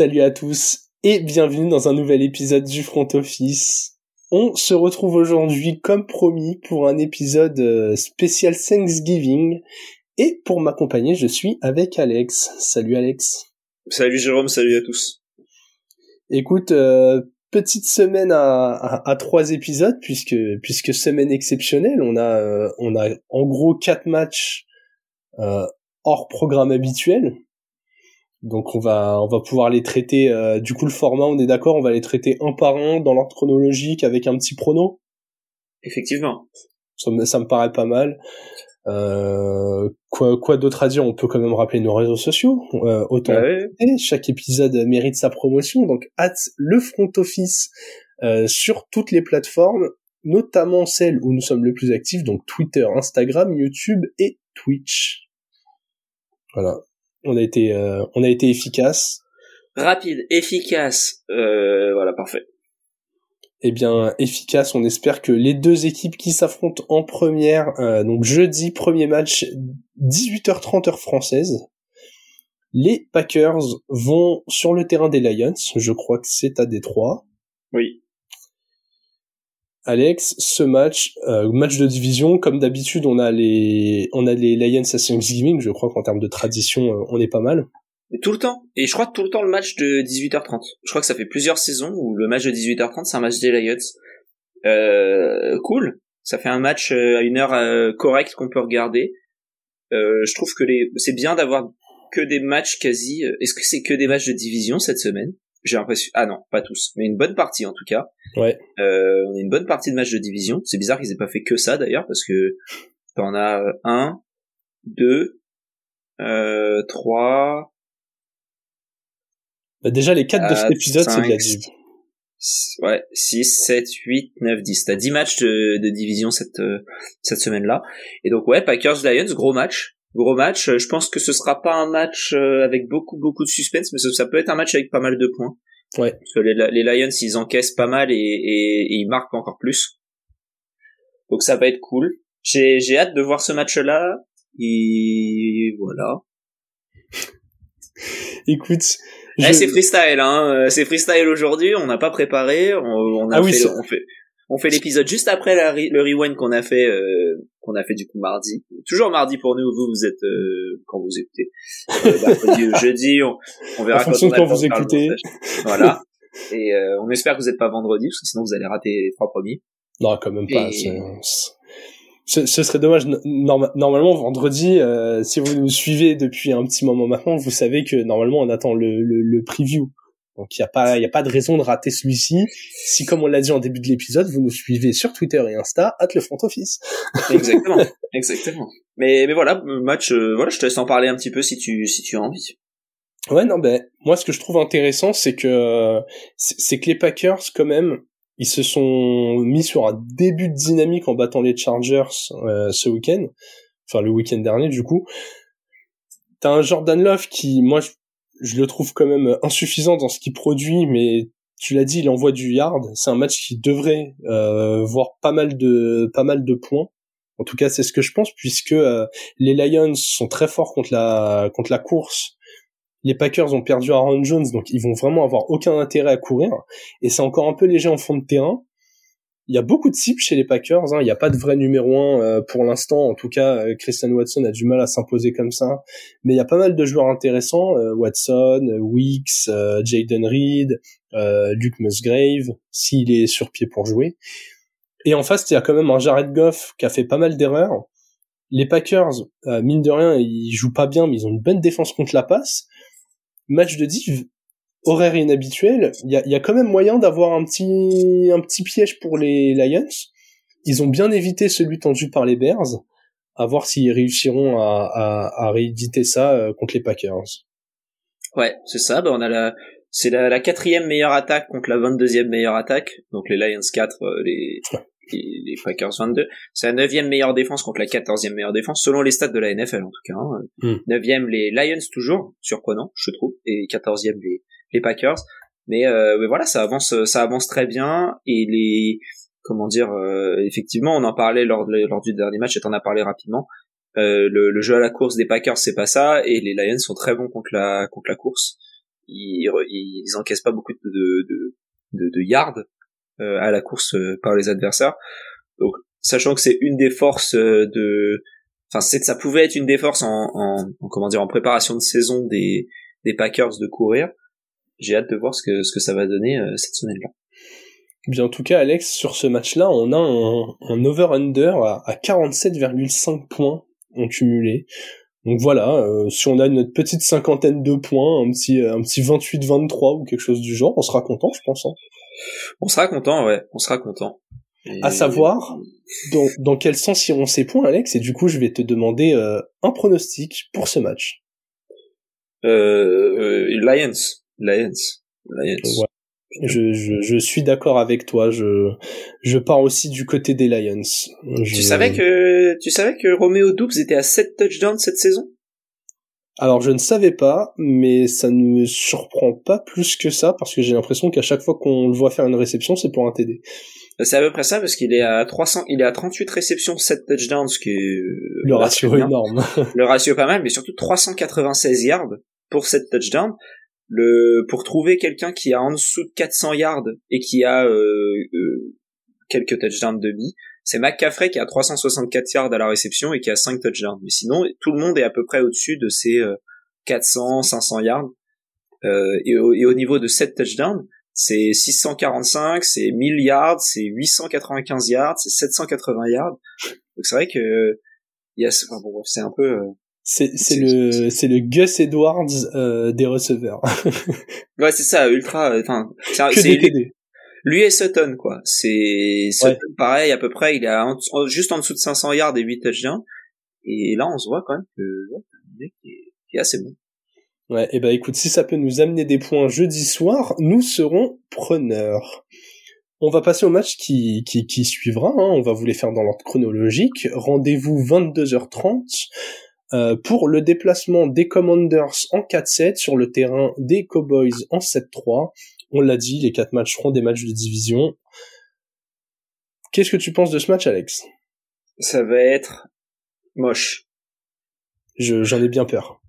Salut à tous et bienvenue dans un nouvel épisode du Front Office. On se retrouve aujourd'hui comme promis pour un épisode euh, spécial Thanksgiving et pour m'accompagner je suis avec Alex. Salut Alex. Salut Jérôme, salut à tous. Écoute, euh, petite semaine à, à, trois épisodes puisque puisque semaine exceptionnelle, on a euh, on a en gros quatre matchs hors programme habituel. Donc on va on va pouvoir les traiter. Euh, du coup le format, on est d'accord, on va les traiter un par un dans l'ordre chronologique avec un petit prono? Effectivement. Ça me, ça me paraît pas mal. Euh, quoi quoi d'autre à dire? On peut quand même rappeler nos réseaux sociaux. Euh, autant chaque épisode mérite sa promotion. Donc hâte le front office euh, sur toutes les plateformes, notamment celles où nous sommes le plus actifs, donc Twitter, Instagram, YouTube et Twitch. Voilà on a été euh, on a été efficace. Rapide efficace euh, voilà parfait. Eh bien efficace on espère que les deux équipes qui s'affrontent en première euh, donc jeudi premier match 18h30 heure française les Packers vont sur le terrain des Lions. Je crois que c'est à Détroit. Oui Alex, ce match, euh, match de division, comme d'habitude, on a les, on a les Lions à Thanksgiving. Je crois qu'en termes de tradition, euh, on est pas mal. Tout le temps. Et je crois tout le temps le match de 18h30. Je crois que ça fait plusieurs saisons où le match de 18h30 c'est un match des Lions. Euh, cool. Ça fait un match à une heure correcte qu'on peut regarder. je trouve que c'est bien d'avoir que des matchs quasi. Est-ce que c'est que des matchs de division cette semaine? J'ai l'impression ah non pas tous mais une bonne partie en tout cas. Ouais. Euh, on a une bonne partie de matchs de division. C'est bizarre qu'ils aient pas fait que ça d'ailleurs parce que t'en as un deux euh, trois. Bah déjà les quatre de cet épisode c'est de la div. ouais 6, 7, 8, 9, 10 t'as 10 matchs de, de division cette euh, cette semaine là et donc ouais Packers Lions gros match gros match. Euh, je pense que ce sera pas un match euh, avec beaucoup beaucoup de suspense, mais ça, peut être un match avec pas mal de points. Ouais. Parce que les, Lions ils encaissent pas mal et, et, ils marquent encore plus. Donc ça va être cool. J'ai j'ai hâte de voir ce match-là. Et voilà. Écoute, eh, c'est freestyle, hein. C'est freestyle aujourd'hui. On n'a pas préparé. On, on a ah oui, on fait, on fait l'épisode juste après le rewind qu'on a fait, euh, qu'on a fait du coup mardi. Toujours mardi pour nous. Vous, vous êtes euh, quand vous écoutez. Euh, jeudi, on, on verra quand, quand vous écoutez. Voilà. Et euh, on espère que vous n'êtes pas vendredi, parce que sinon vous allez rater les trois premiers. Non, quand même pas. Ce, ce, serait dommage. normalement, vendredi, euh, si vous nous suivez depuis un petit moment maintenant, vous savez que normalement on attend le, le, le preview. Donc il y a pas il a pas de raison de rater celui-ci. Si comme on l'a dit en début de l'épisode, vous nous suivez sur Twitter et Insta at le front office. exactement, exactement. Mais mais voilà, match euh, voilà, je te laisse en parler un petit peu si tu si tu as envie. Ouais, non ben moi ce que je trouve intéressant c'est que c'est que les Packers quand même ils se sont mis sur un début de dynamique en battant les Chargers euh, ce week-end, enfin le week-end dernier du coup. T'as un Jordan Love qui, moi, je le trouve quand même insuffisant dans ce qu'il produit, mais tu l'as dit, il envoie du yard. C'est un match qui devrait euh, voir pas mal de pas mal de points. En tout cas, c'est ce que je pense, puisque euh, les Lions sont très forts contre la contre la course. Les Packers ont perdu Aaron Jones, donc ils vont vraiment avoir aucun intérêt à courir. Et c'est encore un peu léger en fond de terrain il y a beaucoup de cibles chez les Packers. Hein. Il n'y a pas de vrai numéro un euh, pour l'instant. En tout cas, euh, Christian Watson a du mal à s'imposer comme ça. Mais il y a pas mal de joueurs intéressants. Euh, Watson, Weeks, Jaden Reed, Luke Musgrave, s'il est sur pied pour jouer. Et en face, il y a quand même un Jared Goff qui a fait pas mal d'erreurs. Les Packers, mine de rien, ils jouent pas bien, mais ils ont une bonne défense contre la passe. Match de div, horaire inhabituel, il y a, y a, quand même moyen d'avoir un petit, un petit piège pour les Lions. Ils ont bien évité celui tendu par les Bears. À voir s'ils réussiront à, à, à, rééditer ça euh, contre les Packers. Ouais, c'est ça. Ben on a la, c'est la, la, quatrième meilleure attaque contre la 22e meilleure attaque. Donc les Lions 4, euh, les, les, Packers 22. C'est la neuvième meilleure défense contre la 14e meilleure défense, selon les stats de la NFL en tout cas. Hein. Hmm. Neuvième les Lions toujours, surprenant, je trouve, et 14e les, les Packers. Mais, euh, mais voilà, ça avance, ça avance très bien et les comment dire, euh, effectivement, on en parlait lors, du dernier match et t'en as parlé rapidement. Euh, le, le, jeu à la course des Packers, c'est pas ça, et les Lions sont très bons contre la contre la course. ils, ils encaissent pas beaucoup de, de, de, de yards euh, à la course euh, par les adversaires. Donc, sachant que c'est une des forces euh, de, enfin, c'est ça pouvait être une des forces en, en, comment dire en préparation de saison des des Packers de courir. J'ai hâte de voir ce que ce que ça va donner cette semaine-là. Bien, en tout cas, Alex, sur ce match-là, on a un, un over-under à, à 47,5 points en cumulé. Donc voilà, euh, si on a notre petite cinquantaine de points, un petit un petit 28-23 ou quelque chose du genre, on sera content, je pense. Hein. On sera content, ouais, on sera content. À savoir, dans, dans quel sens iront ces points, Alex Et du coup, je vais te demander euh, un pronostic pour ce match. Euh, Lions, Lions, Lions. Je, je, je suis d'accord avec toi. Je, je pars aussi du côté des Lions. Tu savais que, tu savais que Romeo Doubs était à 7 touchdowns cette saison? Alors je ne savais pas, mais ça ne me surprend pas plus que ça parce que j'ai l'impression qu'à chaque fois qu'on le voit faire une réception, c'est pour un TD. C'est à peu près ça parce qu'il est à 300, il est à 38 réceptions, 7 touchdowns, ce qui est le ratio énorme. le ratio pas mal, mais surtout 396 yards pour 7 touchdowns le pour trouver quelqu'un qui a en dessous de 400 yards et qui a euh, euh, quelques touchdowns de demi, c'est McCaffrey qui a 364 yards à la réception et qui a 5 touchdowns. Mais sinon, tout le monde est à peu près au-dessus de ces 400, euh, 500 yards. Euh, et, au, et, au, niveau de 7 touchdowns, c'est 645, c'est 1000 yards, c'est 895 yards, c'est 780 yards. Donc c'est vrai que il y a, enfin bon, c'est un peu c'est c'est le c'est le Gus Edwards euh, des receveurs. ouais, c'est ça, ultra enfin c'est lui, lui et Sutton quoi. C'est Sutton pareil à peu près, il est juste en dessous de 500 yards et 8 touchdowns et là on se voit quand même que ouais, mec est, est assez bon. Ouais, et bah écoute, si ça peut nous amener des points jeudi soir, nous serons preneurs. On va passer au match qui, qui, qui suivra, hein. on va vous les faire dans l'ordre chronologique. Rendez-vous 22h30 euh, pour le déplacement des Commanders en 4-7 sur le terrain des Cowboys en 7-3. On l'a dit, les quatre matchs seront des matchs de division. Qu'est-ce que tu penses de ce match, Alex? Ça va être moche. j'en ai bien peur.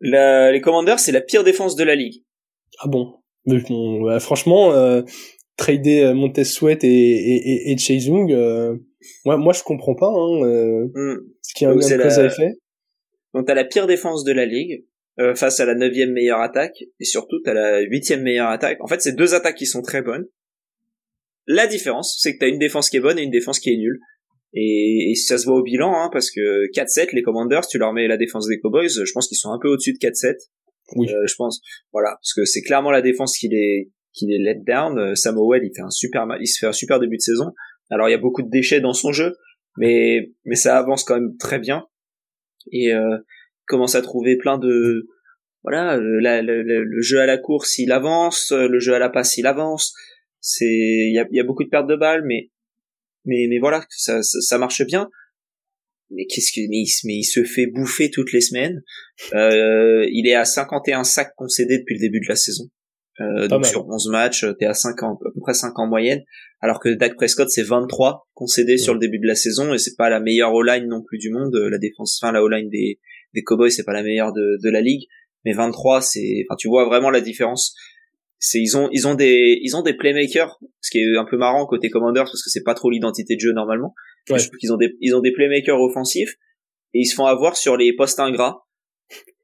les Commanders, c'est la pire défense de la ligue. Ah bon, Franchement, euh, trader euh, Montez Sweat et, et, et, Chase Young, euh, moi je comprends pas hein, euh, mm. ce qui a un cause à effet. Donc t'as la pire défense de la ligue euh, face à la neuvième meilleure attaque et surtout t'as la huitième meilleure attaque. En fait, c'est deux attaques qui sont très bonnes. La différence, c'est que t'as une défense qui est bonne et une défense qui est nulle. Et, et ça se voit au bilan, hein, parce que 4-7, les Commanders, tu leur mets la défense des Cowboys, je pense qu'ils sont un peu au-dessus de 4-7. Oui. Euh, je pense, voilà, parce que c'est clairement la défense qui les qui les let down. Euh, Samuel, il fait un super, il se fait un super début de saison. Alors il y a beaucoup de déchets dans son jeu, mais mais ça avance quand même très bien et euh, commence à trouver plein de voilà le jeu à la course il avance, le jeu à la passe il avance. C'est il y a, beaucoup de pertes de balles, mais mais voilà ça, ça, marche bien. Mais qu'est-ce que mais il, mais il se fait bouffer toutes les semaines. Euh, il est à 51 sacs concédés depuis le début de la saison. Euh, donc sur 11 matchs, t'es à 5 ans, à peu près 5 en moyenne, alors que Dak Prescott c'est 23 concédés sur le début de la saison et c'est pas la meilleure O-line non plus du monde, la défense, enfin la O-line des, des Cowboys c'est pas la meilleure de, de la ligue, mais 23 c'est, enfin tu vois vraiment la différence. C'est ils ont ils ont des ils ont des playmakers, ce qui est un peu marrant côté Commanders parce que c'est pas trop l'identité de jeu normalement. Ouais. Je trouve qu'ils ont des ils ont des playmakers offensifs et ils se font avoir sur les postes ingrats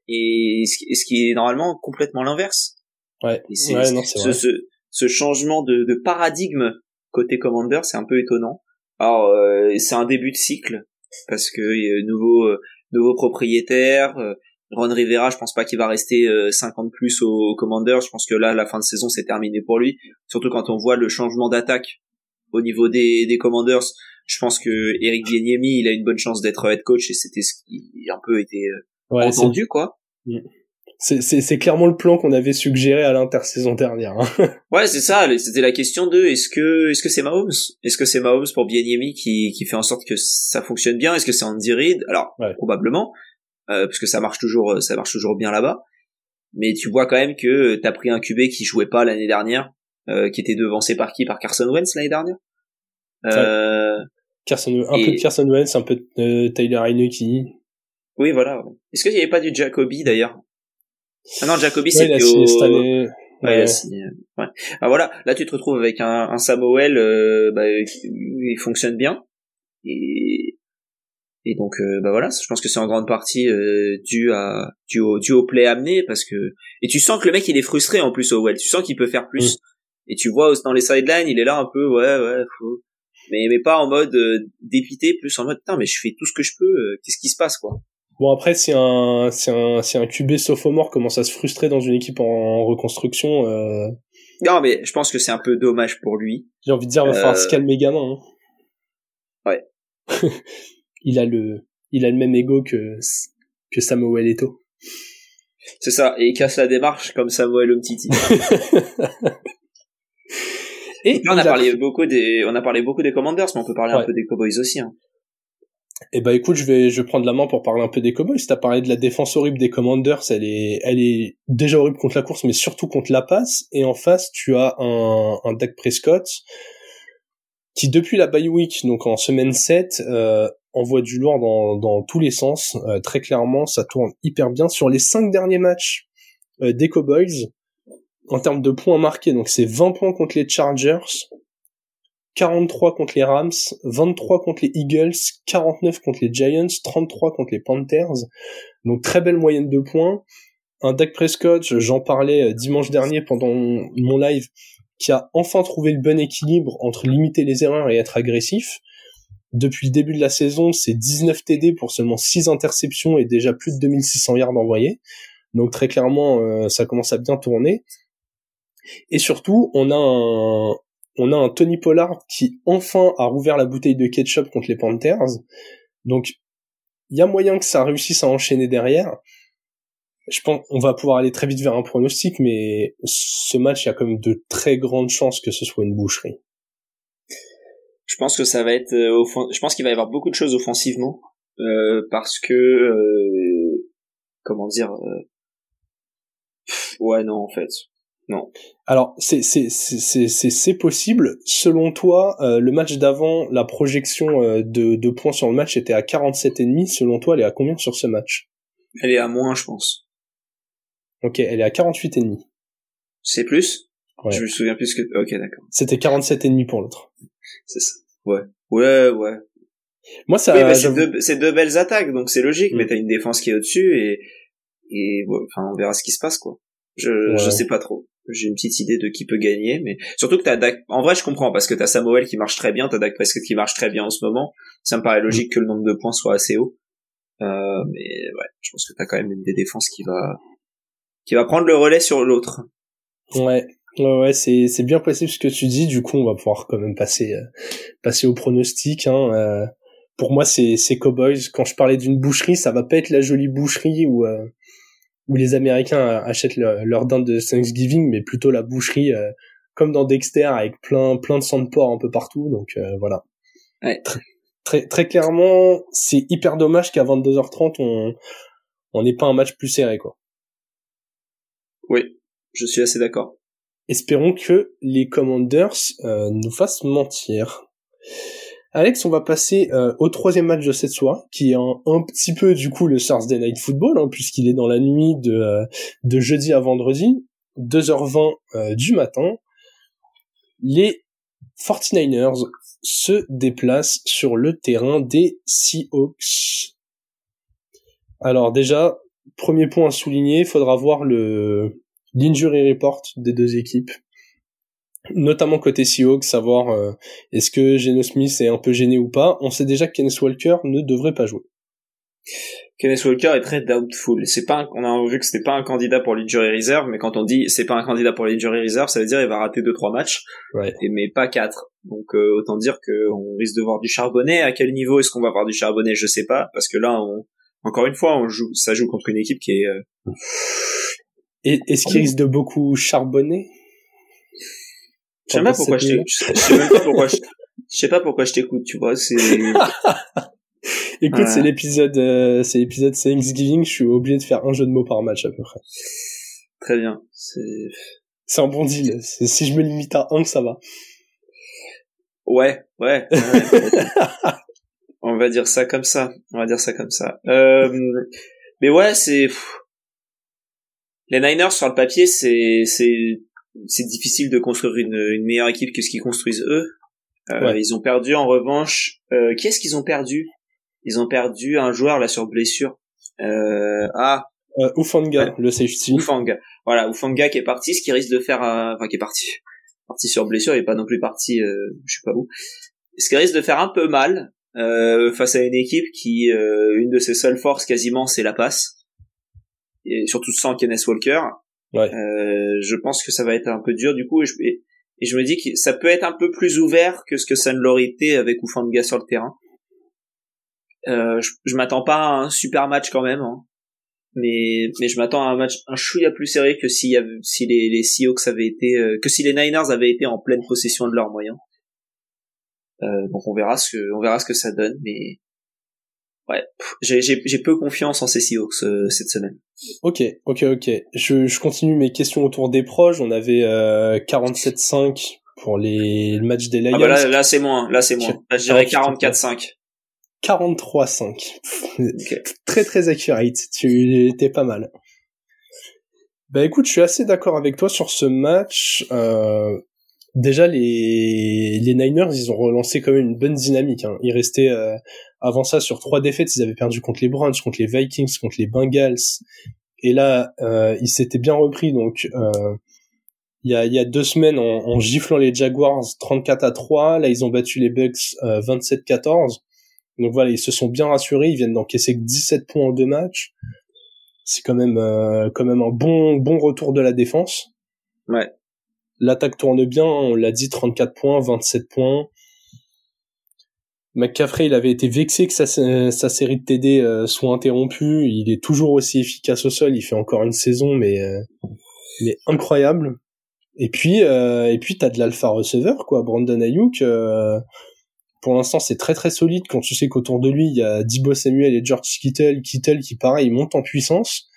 et ce qui est normalement complètement l'inverse Ouais, ce, ce, ce, changement de, de, paradigme côté Commander, c'est un peu étonnant. Alors, euh, c'est un début de cycle parce que y a nouveau euh, nouveau propriétaire. Euh, Ron Rivera, je pense pas qu'il va rester 50 plus au, Commander. Je pense que là, la fin de saison, c'est terminé pour lui. Surtout quand on voit le changement d'attaque au niveau des, des Commanders. Je pense que Eric Bieniemy, il a une bonne chance d'être head coach et c'était ce qui un peu été entendu, quoi. Mm c'est clairement le plan qu'on avait suggéré à l'intersaison dernière. Hein. ouais, c'est ça. C'était la question de est-ce que est-ce que c'est Mahomes? Est-ce que c'est Mahomes pour Bieniemy qui qui fait en sorte que ça fonctionne bien? Est-ce que c'est Andy Reid? Alors probablement, euh, parce que ça marche toujours ça marche toujours bien là-bas. Mais tu vois quand même que t'as pris un QB qui jouait pas l'année dernière, euh, qui était devancé par qui? Par Carson Wentz l'année dernière? Euh, Carson, un peu de Carson Wentz, un peu de euh, Tyler Heineke. Oui, voilà. Est-ce qu'il n'y avait pas du Jacoby d'ailleurs? Ah non, Jacoby c'est ouais, au... cette année. Ouais, ouais. Ah, voilà, là tu te retrouves avec un, un Samuel, euh, bah, il fonctionne bien et et donc euh, bah voilà, je pense que c'est en grande partie euh, dû à dû au dû au play amené parce que et tu sens que le mec il est frustré en plus au well, tu sens qu'il peut faire plus mm. et tu vois dans les sidelines il est là un peu ouais ouais faut... mais mais pas en mode euh, dépité plus en mode putain mais je fais tout ce que je peux euh, qu'est-ce qui se passe quoi? Bon après c'est un c'est un c'est un QB sophomore commence à se frustrer dans une équipe en reconstruction. Euh... Non mais je pense que c'est un peu dommage pour lui. J'ai envie de dire va falloir euh, se calmer gamin. Hein. Ouais. il a le il a le même ego que que Samuel Eto. C'est ça et il casse la démarche comme Samuel Umtiti. et on a parlé beaucoup des on a parlé beaucoup des Commanders mais on peut parler un peu des Cowboys aussi hein. Eh ben écoute, je vais je vais prendre la main pour parler un peu des Cowboys. T'as parlé de la défense horrible des Commanders, elle est elle est déjà horrible contre la course, mais surtout contre la passe. Et en face, tu as un un Dak Prescott qui depuis la bye week, donc en semaine 7, euh, envoie du lourd dans dans tous les sens. Euh, très clairement, ça tourne hyper bien sur les cinq derniers matchs euh, des Cowboys en termes de points marqués. Donc c'est 20 points contre les Chargers, 43 contre les Rams, 23 contre les Eagles, 49 contre les Giants, 33 contre les Panthers. Donc très belle moyenne de points. Un Dak Prescott, j'en parlais euh, dimanche dernier pendant mon live, qui a enfin trouvé le bon équilibre entre limiter les erreurs et être agressif. Depuis le début de la saison, c'est 19 TD pour seulement 6 interceptions et déjà plus de 2600 yards envoyés. Donc très clairement, euh, ça commence à bien tourner. Et surtout, on a un, on a un Tony Pollard qui enfin a rouvert la bouteille de ketchup contre les Panthers. Donc il y a moyen que ça réussisse à enchaîner derrière. Je pense on va pouvoir aller très vite vers un pronostic, mais ce match, il y a quand même de très grandes chances que ce soit une boucherie. Je pense que ça va être, euh, je pense qu'il va y avoir beaucoup de choses offensivement, euh, parce que, euh, comment dire, ouais non en fait, non. Alors c'est c'est c'est c'est c'est possible. Selon toi, euh, le match d'avant, la projection euh, de de points sur le match était à 47 et demi. Selon toi, elle est à combien sur ce match? Elle est à moins, je pense. Ok, elle est à 48 et demi. C'est plus? Ouais. Je me souviens plus que. Ok, d'accord. C'était 47 et demi pour l'autre. C'est ça. Ouais. Ouais, ouais. Moi, ça. Oui, c'est deux, deux, belles attaques, donc c'est logique. Mm. Mais t'as une défense qui est au-dessus et et enfin, on verra ce qui se passe, quoi. Je je sais pas trop j'ai une petite idée de qui peut gagner, mais surtout que t'as Dak. En vrai, je comprends parce que t'as Samuel qui marche très bien, t'as Dak Prescott qui marche très bien en ce moment. Ça me paraît logique que le nombre de points soit assez haut. Euh, mais ouais, je pense que t'as quand même une des défenses qui va qui va prendre le relais sur l'autre. Ouais, ouais, c'est c'est bien possible ce que tu dis. Du coup, on va pouvoir quand même passer euh, passer au pronostic. Hein. Euh, pour moi, c'est c'est Cowboys. Quand je parlais d'une boucherie, ça va pas être la jolie boucherie où euh, où les Américains achètent leur dinde de Thanksgiving, mais plutôt la boucherie euh, comme dans Dexter avec plein plein de sang de porc un peu partout. Donc euh, voilà. Ouais. Très, très, clairement, c'est hyper dommage qu'à 22h30 on on n'ait pas un match plus serré quoi. Oui, je suis assez d'accord. Espérons que les Commanders euh, nous fassent mentir. Alex, on va passer euh, au troisième match de cette soirée, qui est un, petit peu du coup le Thursday Night Football, hein, puisqu'il est dans la nuit de, euh, jeudi à vendredi, 2h20 euh, du matin. Les 49ers se déplacent sur le terrain des Seahawks. Alors déjà, premier point à souligner, faudra voir le l'injury report des deux équipes notamment côté Seahawks, savoir euh, est-ce que Geno Smith est un peu gêné ou pas. On sait déjà que Kenneth Walker ne devrait pas jouer. Kenneth Walker est très doubtful. C'est pas, on a vu que c'était pas un candidat pour l'injury reserve, mais quand on dit c'est pas un candidat pour l'injury reserve, ça veut dire il va rater deux trois matchs, ouais. et, mais pas quatre. Donc euh, autant dire que on risque de voir du charbonnet. À quel niveau est-ce qu'on va voir du charbonnet Je sais pas, parce que là, on, encore une fois, on joue, ça joue contre une équipe qui est. Euh... Et est-ce qu'il risque de beaucoup charbonner? Je sais pas pourquoi je sais même pas pourquoi je, je sais pas pourquoi je t'écoute, tu vois, c'est... Écoute, c'est l'épisode, euh, c'est l'épisode Thanksgiving, je suis obligé de faire un jeu de mots par match à peu près. Très bien, c'est... C'est un bon deal. Si je me limite à un, ça va. Ouais, ouais. ouais on va dire ça comme ça. On va dire ça comme ça. Euh, mais ouais, c'est Les Niners sur le papier, c'est c'est c'est difficile de construire une, une meilleure équipe que ce qu'ils construisent eux. Euh, Ils ont perdu en revanche. Euh, qui est-ce qu'ils ont perdu? Ils ont perdu un joueur là sur blessure. Euh, ah. Euh, Ufanga, le safety. Ufanga. Voilà, Ufanga qui est parti, ce qui risque de faire, enfin qui est parti, parti sur blessure, il est pas non plus parti, euh, je sais pas où. Ce qui risque de faire un peu mal euh, face à une équipe qui, euh, une de ses seules forces quasiment, c'est la passe. Et surtout sans Kenneth Walker. Ouais. Euh, je pense que ça va être un peu dur du coup et je, et, je me dis que ça peut être un peu plus ouvert que ce que ça ne l'aurait été avec Ufanga sur le terrain. Euh, je, je m'attends pas à un super match quand même, hein. mais mais je m'attends à un match un chouïa plus serré que si si les, les Seahawks avaient été euh, que si les Niners avaient été en pleine possession de leurs moyens. Euh, donc on verra ce que on verra ce que ça donne, mais ouais, j'ai peu confiance en ces Seahawks euh, cette semaine. Ok, ok, ok. Je, je continue mes questions autour des proches. On avait euh, 47-5 pour les le match des Lions. Ah bah là, là c'est moins, là c'est moins. Là, je dirais 44-5. 43-5. très très accurate. Tu étais pas mal. Bah écoute, je suis assez d'accord avec toi sur ce match. Euh, déjà les les Niners ils ont relancé quand même une bonne dynamique hein. ils restaient euh, avant ça sur trois défaites ils avaient perdu contre les Browns contre les Vikings contre les Bengals. Et là euh, ils s'étaient bien repris donc euh, il y a y a deux semaines en, en, giflant les Jaguars 34 à 3 là ils ont battu les Bucks 27-14 donc voilà ils se sont bien rassurés ils viennent d'encaisser 17 points en deux matchs. C'est quand même quand même un bon bon retour de la défense. Ouais L'attaque tourne bien, on l'a dit, 34 points, 27 points. McCaffrey, il avait été vexé que sa, série de TD euh, soit interrompue. Il est toujours aussi efficace au sol. Il fait encore une saison, mais, euh, mais incroyable. Et puis, euh, et puis t'as de l'alpha receiver, quoi. Brandon Ayuk, euh, pour l'instant, c'est très très solide quand tu sais qu'autour de lui, il y a Dibo Samuel et George Kittle, Kittle qui, pareil, montent en puissance.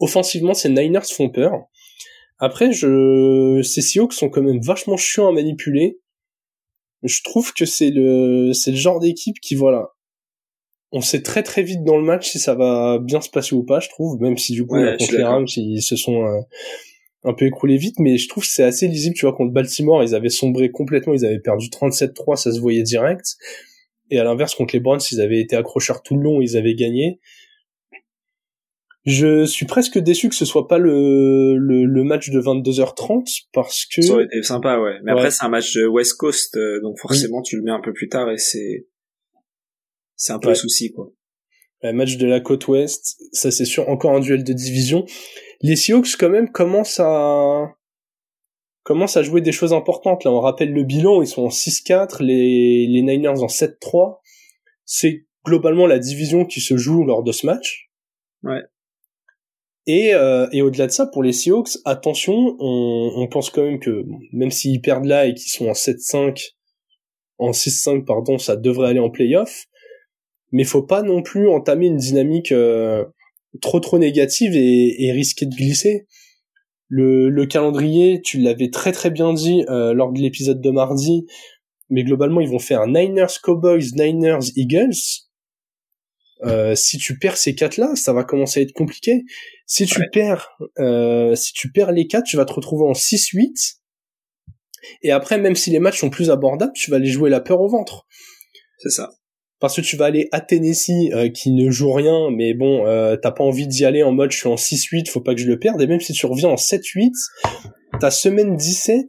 Offensivement, ces Niners font peur. Après, je, ces Seahawks sont quand même vachement chiants à manipuler. Je trouve que c'est le, c'est le genre d'équipe qui, voilà, on sait très très vite dans le match si ça va bien se passer ou pas, je trouve, même si du coup, contre les Rams, ils se sont euh, un peu écroulés vite, mais je trouve que c'est assez lisible, tu vois, contre Baltimore, ils avaient sombré complètement, ils avaient perdu 37-3, ça se voyait direct. Et à l'inverse, contre les Browns, ils avaient été accrocheurs tout le long, ils avaient gagné. Je suis presque déçu que ce soit pas le, le, le match de 22h30 parce que ça aurait été sympa ouais mais après c'est un match de West Coast euh, donc forcément tu le mets un peu plus tard et c'est c'est un peu le souci quoi. Un match de la côte ouest, ça c'est sûr encore un duel de division. Les Seahawks quand même commencent à commencent à jouer des choses importantes là, on rappelle le bilan, ils sont en 6-4, les les Niners en 7-3. C'est globalement la division qui se joue lors de ce match. Ouais. Et, euh, et au-delà de ça, pour les Seahawks, attention, on, on pense quand même que même s'ils perdent là et qu'ils sont en 7-5, en 6-5 pardon, ça devrait aller en playoff. Mais faut pas non plus entamer une dynamique euh, trop trop négative et, et, risquer de glisser. Le, le calendrier, tu l'avais très très bien dit euh, lors de l'épisode de mardi, mais globalement ils vont faire Niners Cowboys, Niners Eagles. Euh, si tu perds ces quatre là, ça va commencer à être compliqué. Si tu perds, euh, si tu perds les quatre, tu vas te retrouver en 6-8. Et après, même si les matchs sont plus abordables, tu vas aller jouer la peur au ventre. C'est ça. Parce que tu vas aller à Tennessee, euh, qui ne joue rien, mais bon, euh, t'as pas envie d'y aller en mode je suis en 6-8, faut pas que je le perde. Et même si tu reviens en 7-8, ta semaine 17,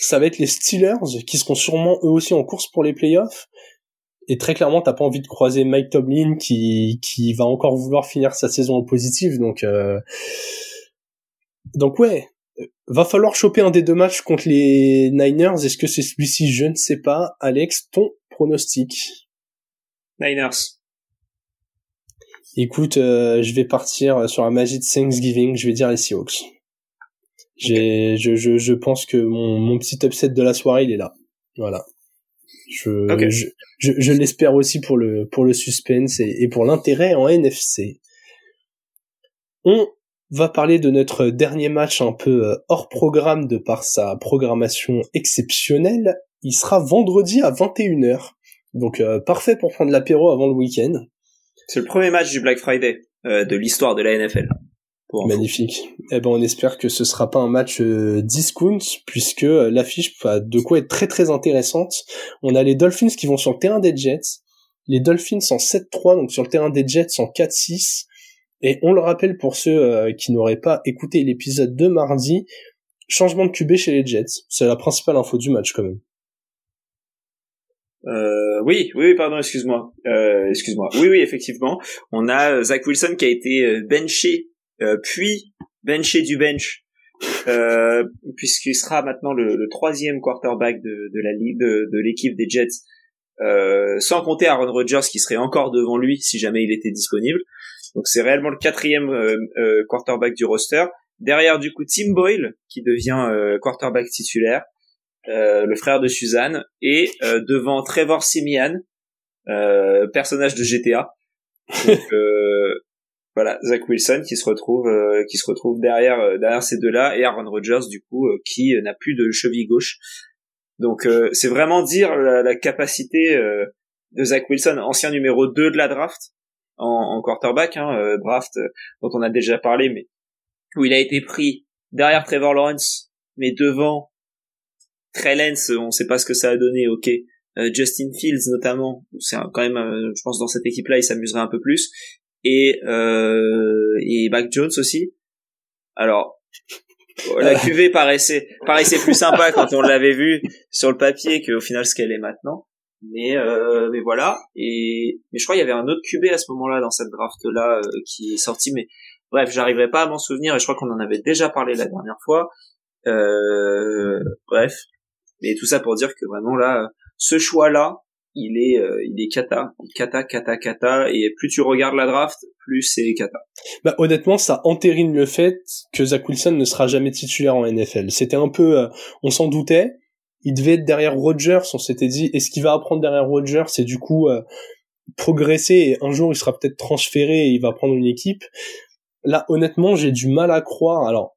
ça va être les Steelers, qui seront sûrement eux aussi en course pour les playoffs et très clairement t'as pas envie de croiser Mike Tomlin qui qui va encore vouloir finir sa saison en positif donc euh... donc ouais va falloir choper un des deux matchs contre les Niners. Est-ce que c'est celui-ci? Je ne sais pas. Alex ton pronostic? Niners. Écoute euh, je vais partir sur la magie de Thanksgiving. Je vais dire les Seahawks. J'ai je, je je pense que mon mon petit upset de la soirée il est là. Voilà je, je, je, l'espère aussi pour le, pour le suspense et, et pour l'intérêt en NFC. On va parler de notre dernier match un peu euh, hors programme de par sa programmation exceptionnelle. Il sera vendredi à 21h. Donc euh, parfait pour prendre l'apéro avant le week-end. C'est le premier match du Black Friday euh, de l'histoire de la NFL. Magnifique. Eh ben, on espère que ce sera pas un match euh, discount, puisque euh, l'affiche a de quoi être très très intéressante. On a les Dolphins qui vont sur le terrain des Jets, les Dolphins en 7-3, donc sur le terrain des Jets en 4-6. Et on le rappelle pour ceux euh, qui n'auraient pas écouté l'épisode de mardi, changement de QB chez les Jets. C'est la principale info du match quand même. Euh, oui, oui, pardon, excuse-moi, euh, excuse-moi. Oui, oui, effectivement, on a Zach Wilson qui a été benché, puis benché du bench, puisqu'il sera maintenant le, le, troisième quarterback de, de la ligue, de, de l'équipe des Jets, sans compter Aaron Rodgers qui serait encore devant lui si jamais il était disponible. Donc c'est réellement le quatrième quarterback du roster. Derrière du coup Tim Boyle qui devient quarterback titulaire. Euh, le frère de Suzanne, et euh, devant Trevor Simian, euh, personnage de GTA. Donc, voilà, Zach Wilson qui se retrouve qui se retrouve derrière derrière ces deux-là et Aaron Rodgers du coup qui n'a plus de cheville gauche. Donc c'est vraiment dire la, capacité de Zach Wilson, ancien numéro 2 de la draft en, en quarterback, hein, draft dont on a déjà parlé, mais où il a été pris derrière Trevor Lawrence, mais devant Trey Lance, on sait pas ce que ça a donné, ok. Euh, Justin Fields notamment, c'est quand même, euh, je pense dans cette équipe-là, il s'amuserait un peu plus. Et euh, et Mac Jones aussi. Alors la QV paraissait paraissait plus sympa quand on l'avait vu sur le papier qu'au final ce qu'elle est maintenant. Mais euh, mais voilà. Et mais je crois qu'il y avait un autre QB à ce moment-là dans cette draft là euh, qui est sorti. Mais bref, j'arriverai pas à m'en souvenir et je crois qu'on en avait déjà parlé la dernière fois. Euh, bref, mais tout ça pour dire que vraiment là, ce choix-là, il est, euh, il est kata, kata, kata, kata, et plus tu regardes la draft, plus c'est kata. Bah honnêtement, ça entérine le fait que Zach Wilson ne sera jamais titulaire en NFL. C'était un peu, euh, on s'en doutait. Il devait être derrière Rodgers. On s'était dit, est-ce qu'il va apprendre derrière Rodgers et du coup euh, progresser et un jour il sera peut-être transféré et il va prendre une équipe. Là, honnêtement, j'ai du mal à croire. Alors,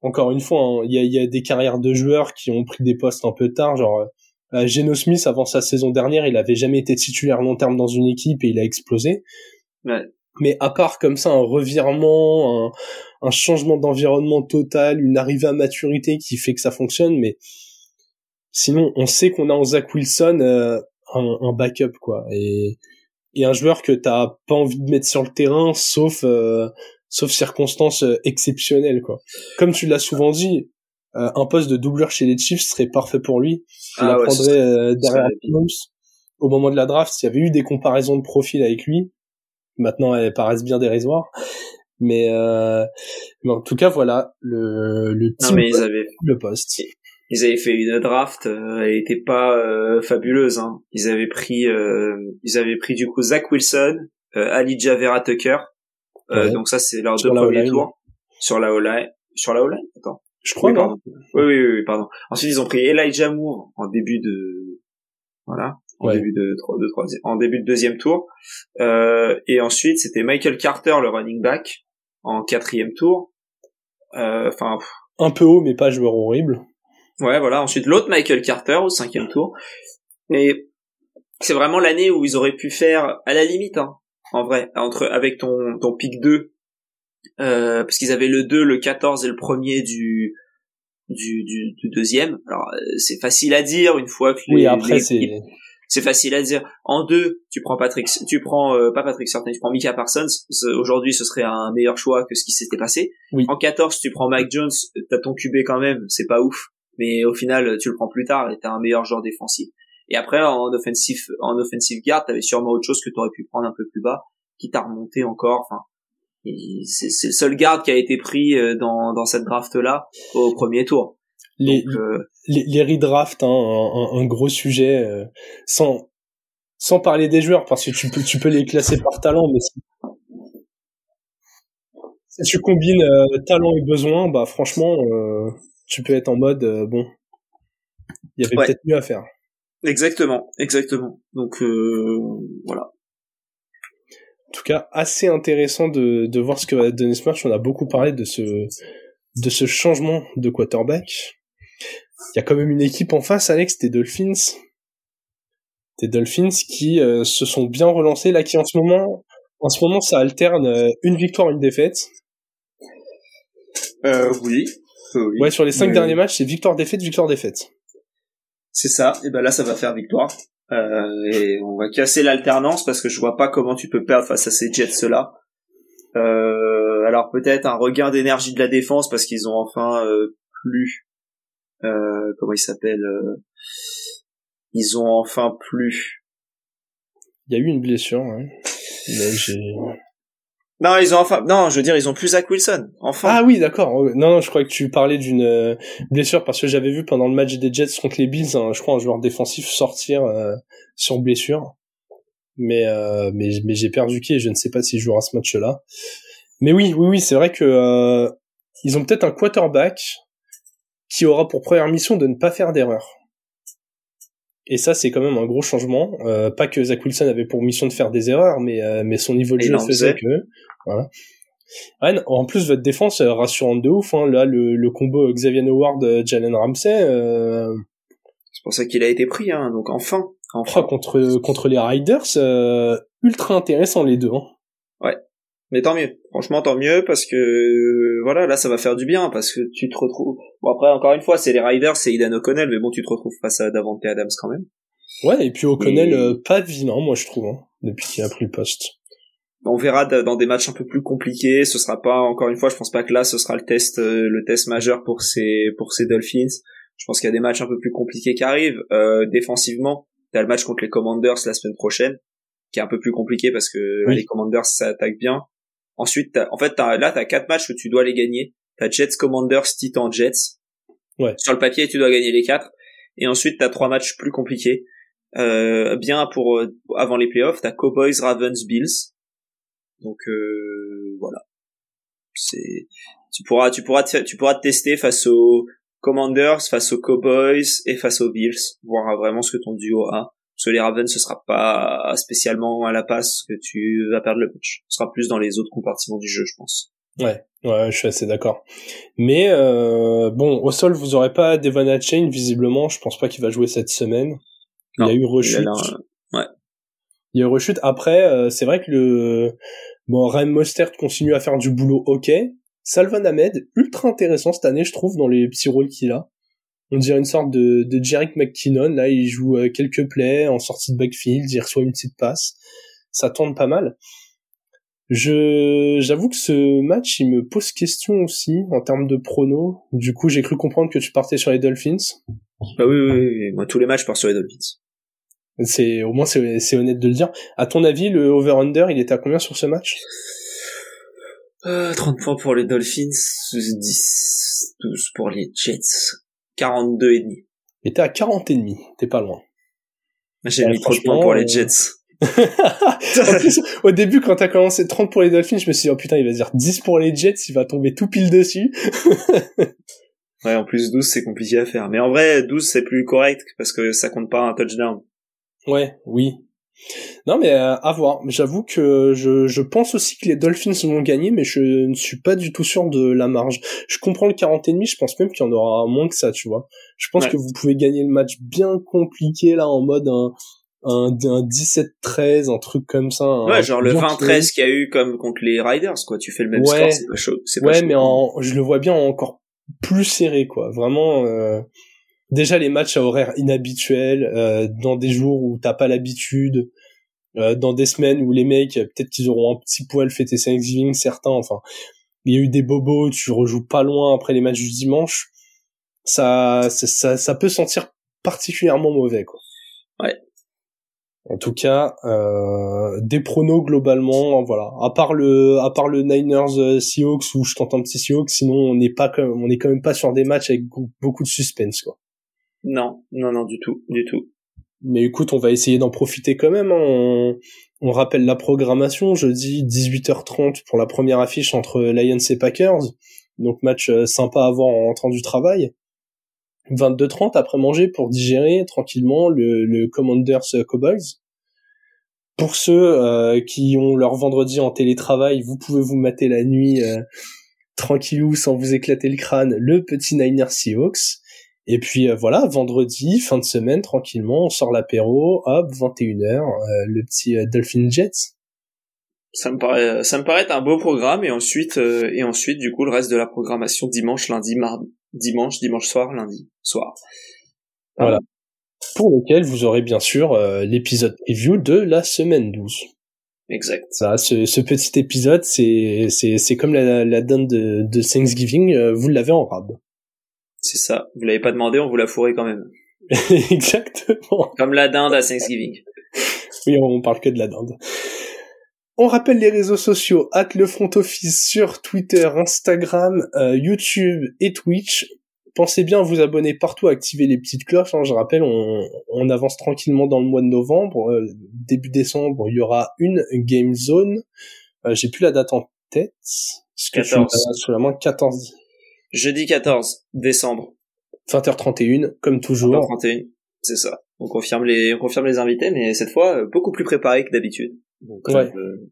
encore une fois, hein, il y, a, des carrières de joueurs qui ont pris des postes un peu tard, genre euh, Geno Smith avant sa saison dernière, il avait jamais été titulaire long terme dans une équipe et il a explosé. Mais à part comme ça un revirement, un, changement d'environnement total, une arrivée à maturité qui fait que ça fonctionne, mais sinon on sait qu'on a en Zach Wilson euh, un, backup quoi et et un joueur que t'as pas envie de mettre sur le terrain sauf euh, sauf circonstances euh, exceptionnelles quoi. Comme tu l'as souvent dit, euh, un poste de doubleur chez les Chiefs serait parfait pour lui. Il ah apprendrait euh, derrière Au moment de la draft, il y avait eu des comparaisons de profil avec lui. Maintenant, elles paraissent bien dérisoires. Mais, euh, mais en tout cas, voilà le le team mais ils avaient... le poste. Ils avaient fait une draft, elle était pas fabuleuse. Hein. Ils avaient pris, ils avaient pris du coup Zach Wilson, Ali Javera Tucker, euh, donc ça, c'est leurs deux premiers tours. Sur la O-line. Sur la O-line Attends. Je crois, oui, Oui, oui, oui, pardon. Ensuite, ils ont pris Elijah Moore en début de... Voilà. En début de, de, troisième, en début de deuxième tour. Euh, et ensuite, c'était Michael Carter, le running back, en quatrième tour. Euh, enfin... un peu haut, mais pas joueur horrible. Ouais, voilà. Ensuite, l'autre Michael Carter au cinquième tour. Et c'est vraiment l'année où ils auraient pu faire, à la limite, hein, en vrai, entre avec ton ton pic 2 euh, parce qu'ils avaient le 2, le 14 et le premier du du, du, du deuxième. Alors euh, c'est facile à dire une fois que oui après c'est c'est facile à dire. En deux, tu prends Patrick, tu prends euh, pas Patrick Certain, tu prends Mika Parsons. Aujourd'hui, ce serait un meilleur choix que ce qui s'était passé. Oui. En 14, tu prends Mike Jones, t'as ton QB quand même, c'est pas ouf, mais au final, tu le prends plus tard et t'as un meilleur joueur défensif. Et après, en offensive, en offensive guard, t'avais sûrement autre chose que t'aurais pu prendre un peu plus bas, qui t'a remonté encore. Enfin, c'est le seul garde qui a été pris euh, dans, dans cette draft là au premier tour. Les euh, les, les redrafts, hein, un, un, gros sujet, euh, sans sans parler des joueurs parce que tu peux tu peux les classer par talent, mais si, si tu combines talent et besoin, bah franchement, tu peux être en mode bon, il y avait peut-être mieux à faire. Exactement, exactement. Donc euh, voilà. Cas, assez intéressant de, de voir ce que va donner ce match. On a beaucoup parlé de ce de ce changement de quarterback. Il y a quand même une équipe en face, Alex, des Dolphins. Des Dolphins qui euh, se sont bien relancés là, qui en ce moment, en ce moment, ça alterne euh, une victoire, une défaite. Euh, oui. Ouais, sur les cinq derniers matchs, c'est victoire défaite, victoire défaite. C'est ça. Et ben là, ça va faire victoire. Euh, on va casser l'alternance parce que je vois pas comment tu peux perdre face à ces Jets là. Euh, alors peut-être un regain d'énergie de la défense parce qu'ils ont enfin euh, plus euh, comment il s'appelle euh, ils ont enfin plus il y a eu une blessure ouais. Non, ils ont enfin, non, je veux dire, ils ont plus Zach Wilson. Enfin. Ah oui, d'accord. Non, non, je crois que tu parlais d'une euh, blessure parce que j'avais vu pendant le match des Jets contre les Bills, je crois un joueur défensif sortir euh, sur blessure. Mais euh, mais mais j'ai perdu qui et je ne sais pas s'il jouera ce match-là. Mais oui, oui, oui, c'est vrai que ils ont peut-être un quarterback qui aura pour première mission de ne pas faire d'erreur. Et ça, c'est quand même un gros changement. Euh, pas que Zach Wilson avait pour mission de faire des erreurs, mais euh, mais son niveau de jeu faisait que voilà. en plus, votre défense est rassurante de ouf. Hein. Là, le, le combo Xavier Howard, euh, Jalen Ramsey. Euh... C'est pour ça qu'il a été pris. Hein. Donc enfin, enfin. contre contre les Riders, euh, ultra intéressant les deux. Hein. Ouais. Mais tant mieux. Franchement, tant mieux parce que voilà, là, ça va faire du bien parce que tu te retrouves. Bon après, encore une fois, c'est les Riders, c'est Idan O'Connell, mais bon, tu te retrouves face à Davante Adams quand même. Ouais, et puis O'Connell, euh, pas vilain, moi je trouve, hein, depuis qu'il a pris le poste. On verra dans des matchs un peu plus compliqués. Ce sera pas encore une fois, je pense pas que là, ce sera le test, euh, le test majeur pour ces pour ces Dolphins. Je pense qu'il y a des matchs un peu plus compliqués qui arrivent. Euh, défensivement, t'as le match contre les Commanders la semaine prochaine, qui est un peu plus compliqué parce que les Commanders ça attaque bien. Ensuite, en fait, as, là, t'as quatre matchs où tu dois les gagner. T'as Jets, Commanders, Titans, Jets. Ouais. Sur le papier, tu dois gagner les quatre. Et ensuite, t'as trois matchs plus compliqués. Euh, bien pour euh, avant les playoffs, t'as Cowboys, Ravens, Bills. Donc euh, voilà. C'est tu pourras tu pourras te, tu pourras te tester face aux Commanders, face aux Cowboys et face aux Bills, voir vraiment ce que ton duo a. Parce que les Ravens, ce sera pas spécialement à la passe que tu vas perdre le match. Ce sera plus dans les autres compartiments du jeu, je pense. Ouais, ouais, je suis assez d'accord. Mais euh, bon, au sol, vous aurez pas Devon Chain visiblement. Je pense pas qu'il va jouer cette semaine. il y a eu rechute. ouais. Il y a eu rechute. Après, euh, c'est vrai que le bon Rem Mostert continue à faire du boulot. Ok. Salvan Ahmed, ultra intéressant cette année, je trouve, dans les petits rôles qu'il a on dirait une sorte de, de Jerick McKinnon. Là, il joue euh, quelques plays en sortie de backfield, il reçoit une petite passe. Ça tourne pas mal. Je, j'avoue que ce match, il me pose question aussi en termes de prono. Du coup, j'ai cru comprendre que tu partais sur les Dolphins. Bah oui, oui, oui. Moi, tous les matchs, je pars sur les Dolphins. C'est, au moins, c'est, c'est honnête de le dire. À ton avis, le over-under, il était à combien sur ce match? Euh, 30 points pour les Dolphins, 10, 12 pour les Jets. 42 et demi. Mais t'es à 40 et demi, t'es pas loin. J'ai mis trop de points pour les euh, Jets. au début, quand t'as commencé 30 pour les Dolphins, je me suis dit, oh putain, il va dire 10 pour les Jets, il va tomber tout pile dessus. ouais, en plus 12, c'est compliqué à faire. Mais en vrai, 12, c'est plus correct, parce que ça compte pas un touchdown. Ouais, oui. Non, mais euh, à voir. J'avoue que je, je pense aussi que les Dolphins vont gagner, mais je ne suis pas du tout sûr de la marge. Je comprends le 40 et demi, je pense même qu'il y en aura moins que ça, tu vois. Je pense que vous pouvez gagner le match bien compliqué là en mode un un, un 17-13, un truc comme ça. Ouais, genre le 20-13 qu'il y a eu comme contre les Riders, quoi. Tu fais le même score, c'est pas chaud. ouais, mais en, je le vois bien encore plus serré, quoi. Vraiment. Euh déjà les matchs à horaire inhabituel, euh, dans des jours où t'as pas l'habitude, euh, dans des semaines où les mecs, peut-être qu'ils auront un petit poil fêté Thanksgiving, certains, enfin, il y a eu des bobos, tu rejoues pas loin après les matchs du dimanche, ça, ça, ça, peut sentir particulièrement mauvais, quoi. Ouais. En tout cas, euh, des pronos globalement, voilà. À part le, à part le Niners Seahawks où je tente un petit Seahawks, sinon on n'est pas, on est quand même pas sur des matchs avec beaucoup de suspense, quoi. Non, non, non, du tout, du tout. Mais écoute, on va essayer d'en profiter quand même. Hein. On, rappelle la programmation, jeudi 18h30 pour la première affiche entre Lions et Packers. Donc match euh, sympa à voir en rentrant du travail. 22h30 après manger pour digérer tranquillement le, le Commanders Cowboys. Pour ceux euh, qui ont leur vendredi en télétravail, vous pouvez vous mater la nuit euh, tranquillou sans vous éclater le crâne le petit Niners Seahawks. Et puis euh, voilà, vendredi, fin de semaine, tranquillement, on sort l'apéro, hop, 21h, euh, le petit euh, Dolphin Jets. Ça me paraît, ça me paraît être un beau programme et ensuite, et ensuite, du coup, le reste de la programmation dimanche, lundi, mardi, dimanche, dimanche soir, lundi soir. Voilà. Pour lequel vous aurez bien sûr l'épisode preview de la semaine 12. Exact. Ça, ce, ce petit épisode, c'est c'est comme la, la dinde de, de Thanksgiving, vous l'avez en rab. C'est ça. Vous l'avez pas demandé, on vous l'a fourré quand même. Exactement. Comme la dinde à Thanksgiving. Oui, on parle que de la dinde. On rappelle les réseaux sociaux, at le front office sur Twitter, Instagram, euh, YouTube et Twitch. Pensez bien à vous abonner partout, à activer les petites cloches. Hein. Je rappelle, on, on, avance tranquillement dans le mois de novembre. Euh, début décembre, il y aura une Game Zone. Euh, J'ai plus la date en tête. Ce que 14. Sous la main? 14. Jeudi 14 décembre. 20h31, comme toujours. 20h31, c'est ça. On confirme les, on confirme les invités, mais cette fois euh, beaucoup plus préparé que d'habitude. Donc, ouais. euh,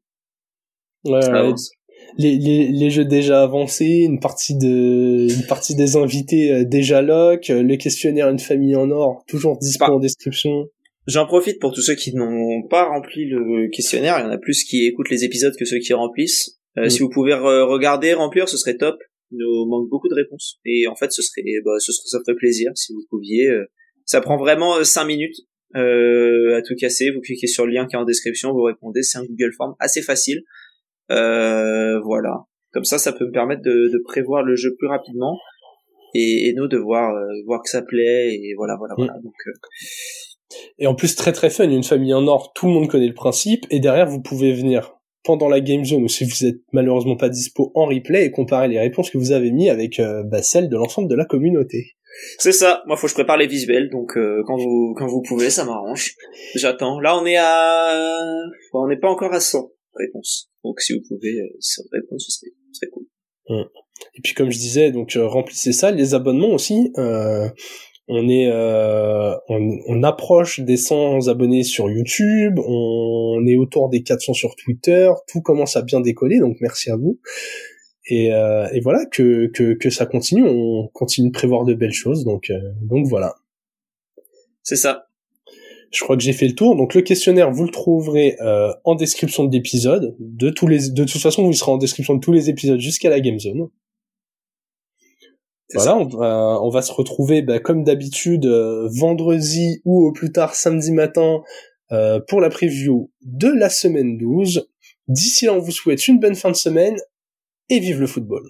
ouais, ouais. Les, les, les, jeux déjà avancés, une partie de, une partie des invités euh, déjà lock, le questionnaire une famille en or, toujours dispo en description. J'en profite pour tous ceux qui n'ont pas rempli le questionnaire. Il y en a plus qui écoutent les épisodes que ceux qui remplissent. Euh, mm. Si vous pouvez re regarder, remplir, ce serait top. Nous manque beaucoup de réponses. Et en fait, ce serait, bah, ce serait, ça ferait plaisir si vous pouviez. Euh, ça prend vraiment 5 minutes euh, à tout casser. Vous cliquez sur le lien qui est en description, vous répondez. C'est un Google Form assez facile. Euh, voilà. Comme ça, ça peut me permettre de, de prévoir le jeu plus rapidement et, et nous de voir euh, voir que ça plaît et voilà voilà voilà. Donc euh... et en plus très très fun, une famille en or, tout le monde connaît le principe et derrière vous pouvez venir pendant la game zone ou si vous êtes malheureusement pas dispo en replay et comparer les réponses que vous avez mis avec euh, bah, celles de l'ensemble de la communauté. C'est ça. Moi, faut que je prépare les visuels, donc euh, quand vous quand vous pouvez, ça m'arrange. J'attends. Là, on est à, on n'est pas encore à 100 réponses. Donc, si vous pouvez, euh, 100 réponses, ce serait, ce serait cool. Hum. Et puis, comme je disais, donc euh, remplissez ça. Les abonnements aussi. Euh, on est, euh, on, on, approche des 100 abonnés sur YouTube. On est autour des 400 sur Twitter. Tout commence à bien décoller, donc merci à vous. Et, euh, et, voilà que, que, que ça continue, on continue de prévoir de belles choses, donc euh, donc voilà. C'est ça. Je crois que j'ai fait le tour. Donc le questionnaire, vous le trouverez euh, en description de l'épisode. De tous les, de toute façon, il sera en description de tous les épisodes jusqu'à la game zone. Voilà, on va, se retrouver bah, comme d'habitude euh, vendredi ou au plus tard samedi matin euh, pour la preview de la semaine 12. D'ici là, on vous souhaite une bonne fin de semaine et vive le football.